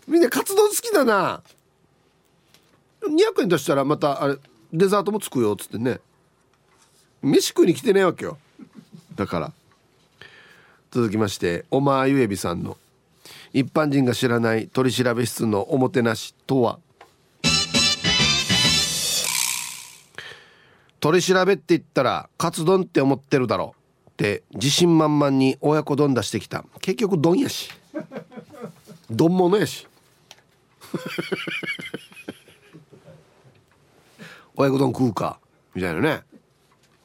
みんなカツ丼好きだな。200円出したらまたあれデザートもつくよっつってね。飯食いに来てないわけよ。だから。続きましておまゆえびさんの一般人が知らない取調室のおもてなしとは？取り調べって言ったらカツ丼って思ってるだろう。って自信満々に親子丼出してきた。結局丼やし。丼物やし。親子丼食うか。みたいなね、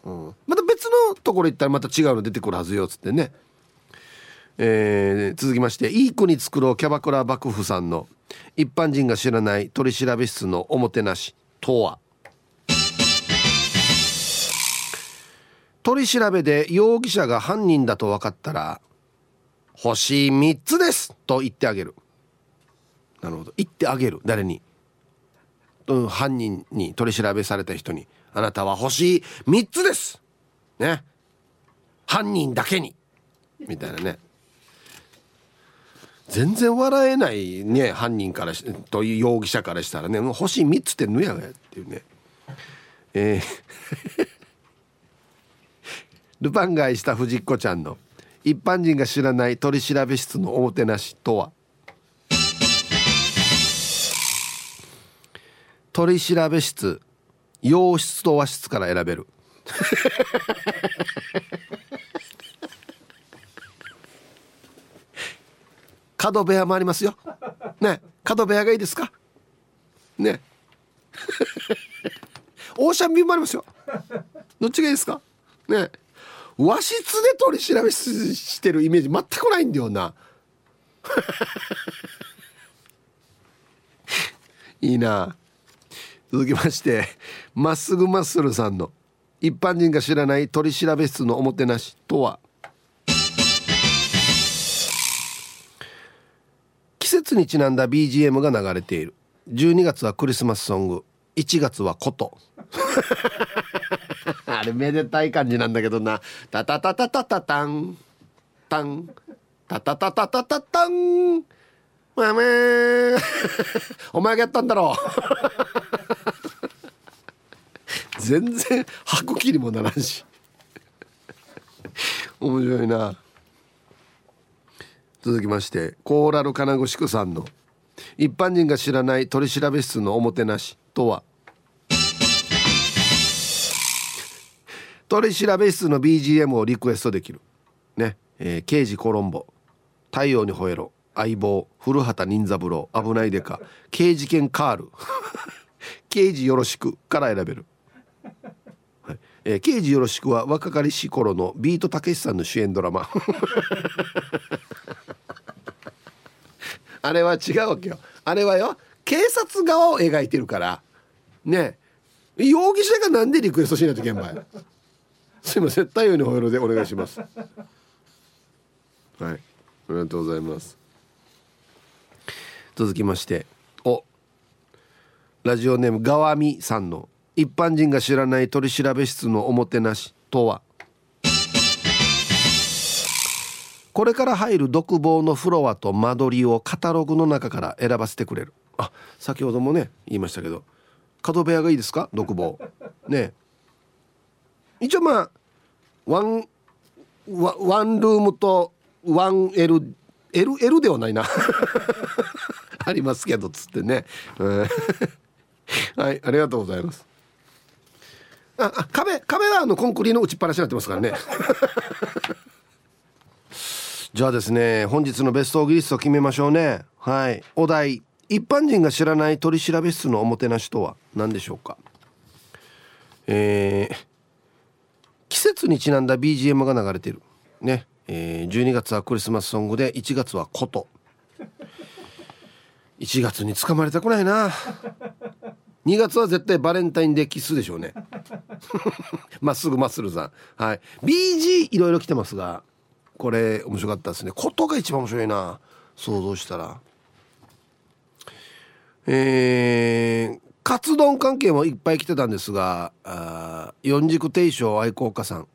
うん、また別のところ行ったらまた違うの出てくるはずよ。っつってね。えー、続きましていい子に作ろうキャバクラ幕府さんの一般人が知らない取調室のおもてなしとは？取り調べで容疑者が犯人だと分かったら星3つですと言ってあげる。なるほど。言ってあげる。誰に、うん、犯人に取り調べされた人に。あなたは星3つです。ね。犯人だけに。みたいなね。全然笑えないね犯人からという容疑者からしたらね星3つってぬやがやっていうね。えー ルパン買いした藤子ちゃんの一般人が知らない取調べ室のおもてなしとは？取調べ室洋室と和室から選べる。角部屋もありますよ。ね。角部屋がいいですか？ね。オーシャンビューもありますよ。どっちがいいですか？ね。和室で取り調べしてるイメージ全くないんだよな。いいな。続きましてまっすぐマッスルさんの一般人が知らない取り調べ室のおもてなしとは？季節にちなんだ BGM が流れている。12月はクリスマスソング。1月はこと あれめでたい感じなんだけどな。タタタタタタタン。タン。タタタタタタタン。まあまあお前がやったんだろ。う 全然箱切りもならんし。面白いな。続きましてコーラル金具宿さんの一般人が知らない取調室のおもてなしとは？取調室の BGM をリクエストできる。ね。えー、刑事コロンボ。太陽に吠えろ。相棒。古畑任三郎。危ないでか。刑事犬カール。刑事よろしく。から選べる、はい。えー、刑事よろしくは若かりし頃のビートたけしさんの主演ドラマ。あれは違うわけよ。あれはよ警察側を描いてるから。ね。容疑者がなんでリクエストしないといけんばい。すいません太陽にほえろでお願いします。はい。ありがとうございます。続きまして。お。ラジオネームがわみさんの一般人が知らない取調室のおもてなしとは？これから入る独房のフロアと間取りをカタログの中から選ばせてくれる。あ先ほどもね言いましたけど。角部屋がいいですか？独房。ね。一応まあワンワワンルームと 1L L, L ではないな。ありますけどつってね、はい。ありがとうございます。ああ壁壁はあのコンクリの打ちっぱなしになってますからね。じゃあですね本日のベストオーギリスト決めましょうね。はい。お題。一般人が知らない取調室のおもてなしとは何でしょうか？えー、季節にちなんだ BGM が流れてる。ね。えー、12月はクリスマスソングで1月はこと1月につかまれたくないな。2月は絶対バレンタインデーキスでしょうね。まっすぐマッスルさん。はい。BG いろいろ来てますがこれ面白かったですね。ことが一番面白いな。想像したら。えー、カツ丼関係もいっぱい来てたんですがあ四軸定称愛好家さん。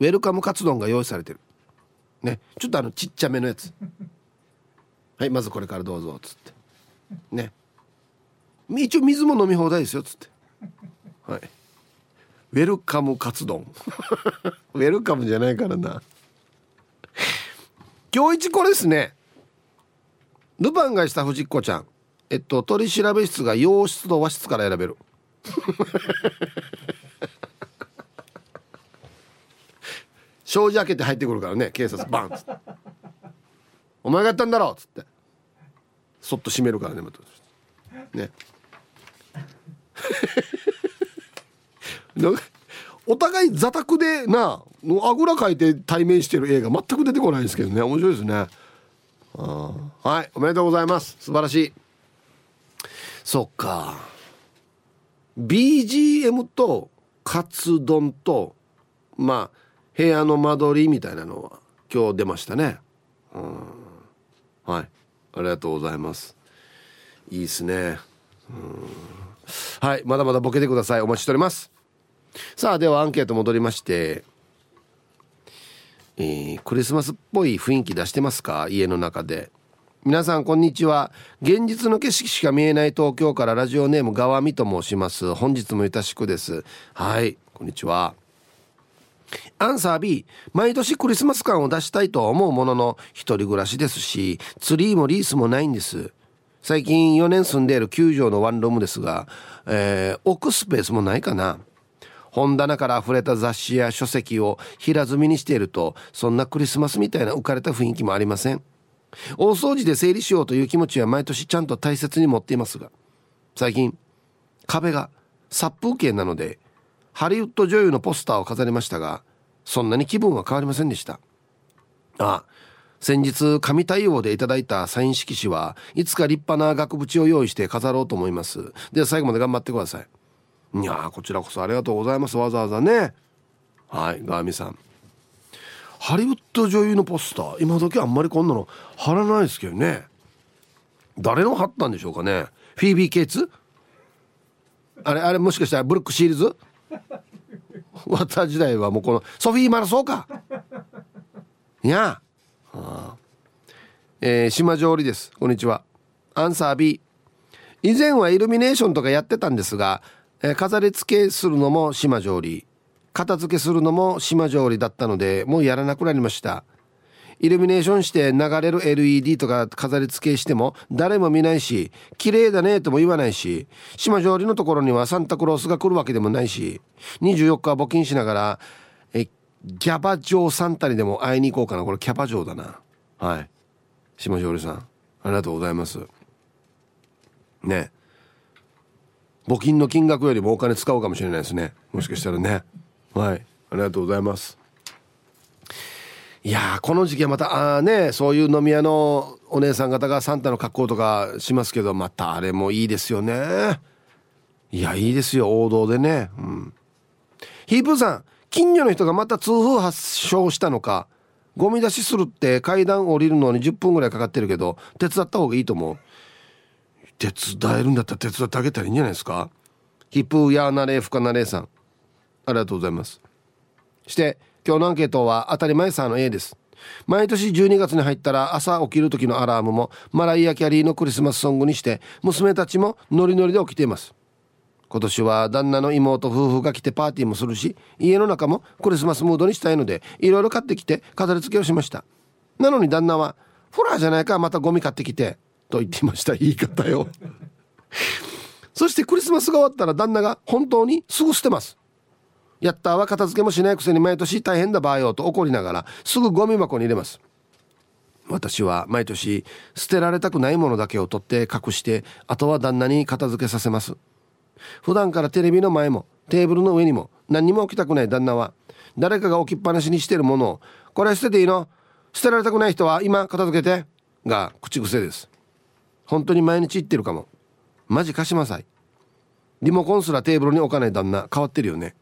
ウェルカムカツ丼が用意されてる。ね。ちょっとあのちっちゃめのやつ。はいまずこれからどうぞっつって。ね。一応水も飲み放題ですよっつって。はい。ウェルカムカツ丼。ウェルカムじゃないからな。今日一これですね。ルパンがした藤子ちゃん。えっと取調べ室が洋室と和室から選べる。障子開けて入ってくるからね警察バンっつって「お前がやったんだろ」っつって。そっと閉めるからねまた。ね。お互い座卓でなあぐらかいて対面してる映画全く出てこないんですけどね。面白いですね。はいおめでとうございます。素晴らしい。そっか。BGM とカツ丼とまあ部屋の間取りみたいなのは今日出ましたね。うん。はい。ありがとうございます。いいですね。うん。はいまだまだボケてください。お待ちしております。さあではアンケート戻りましてえー、クリスマスっぽい雰囲気出してますか？家の中で。皆さんこんにちは。現実の景色しか見えない東京からラジオネームがわみと申します。本日もよたしくです。はいこんにちは。アンサー B 毎年クリスマス感を出したいとは思うものの一人暮らしですしツリーもリースもないんです。最近4年住んでいる9畳のワンルームですが、えー、置くスペースもないかな。本棚から溢れた雑誌や書籍を平積みにしているとそんなクリスマスみたいな浮かれた雰囲気もありません。大掃除で整理しようという気持ちは毎年ちゃんと大切に持っていますが最近壁が殺風景なのでハリウッド女優のポスターを飾りましたがそんなに気分は変わりませんでした。あ先日紙対応でいただいたサイン色紙はいつか立派な額縁を用意して飾ろうと思います。では最後まで頑張ってください。いやこちらこそありがとうございます。わざわざね。はいガーミさん。ハリウッド女優のポスター。今時あんまりこんなの貼らないですけどね。誰の貼ったんでしょうかね。フィービー・ケイツ？あれあれもしかしたらブルック・シールズ？私時代はもうこのソフィー・マラソーか。いや。あえー、島上りです。こんにちは。アンサー B 以前はイルミネーションとかやってたんですが飾り付けするのも島上り。片付けするのも島上りだったのでもうやらなくなりました。イルミネーションして流れる LED とか飾り付けしても誰も見ないし綺麗だねとも言わないし島上りのところにはサンタクロースが来るわけでもないし24日は募金しながらえギャバ嬢サンタにでも会いに行こうかな。これキャバ嬢だな。はい。島上りさんありがとうございます。ね。募金の金額よりもお金使うかもしれないですね。もしかしたらね。はい。ありがとうございます。いやこの時期はまたあねそういう飲み屋のお姉さん方がサンタの格好とかしますけどまたあれもいいですよね。いやいいですよ。王道でね。うん。ヒープーさん近所の人がまた痛風発症したのかゴミ出しするって階段降りるのに10分ぐらいかかってるけど手伝った方がいいと思う。手伝えるんだったら手伝ってあげたらいいんじゃないですか？ヒップヤーナレーフカナレーさん。ありがとうございます。して今日のアンケートは当たり前さんの A です。毎年12月に入ったら朝起きる時のアラームもマライア・キャリーのクリスマスソングにして娘たちもノリノリで起きています。今年は旦那の妹夫婦が来てパーティーもするし家の中もクリスマスムードにしたいのでいろいろ買ってきて飾り付けをしました。なのに旦那は「フラーじゃないかまたゴミ買ってきて」と言っていました言い方よ。そしてクリスマスが終わったら旦那が本当にすぐ捨てます。やったは片付けもしないくせに毎年大変だ場合よと怒りながらすぐゴミ箱に入れます。私は毎年捨てられたくないものだけを取って隠してあとは旦那に片付けさせます。普段からテレビの前もテーブルの上にも何にも置きたくない旦那は誰かが置きっぱなしにしてるものをこれ捨てていいの？捨てられたくない人は今片付けて？が口癖です。本当に毎日言ってるかも。マジ貸しなさい。リモコンすらテーブルに置かない旦那変わってるよね。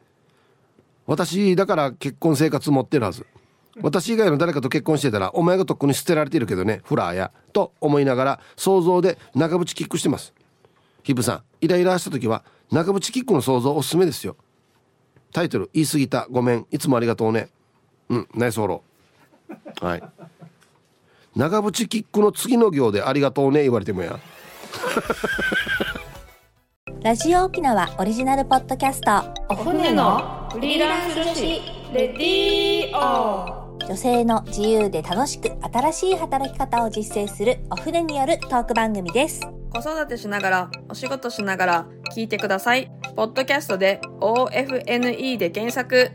私だから結婚生活持ってるはず。私以外の誰かと結婚してたらお前がとっくに捨てられてるけどねフラーやと思いながら想像で長渕キックしてます。ヒブさんイライラした時は長渕キックの想像おすすめですよ。タイトル言い過ぎたごめんいつもありがとうね。うんナイスフォロー。はい。長渕キックの次の行でありがとうね言われてもや。ラジオ沖縄オリジナルポッドキャスト。お船のフリーランス女子レディオ女性の自由で楽しく新しい働き方を実践するお船によるトーク番組です。子育てしながらお仕事しながら聞いてください。ポッドキャストで OFNE で検索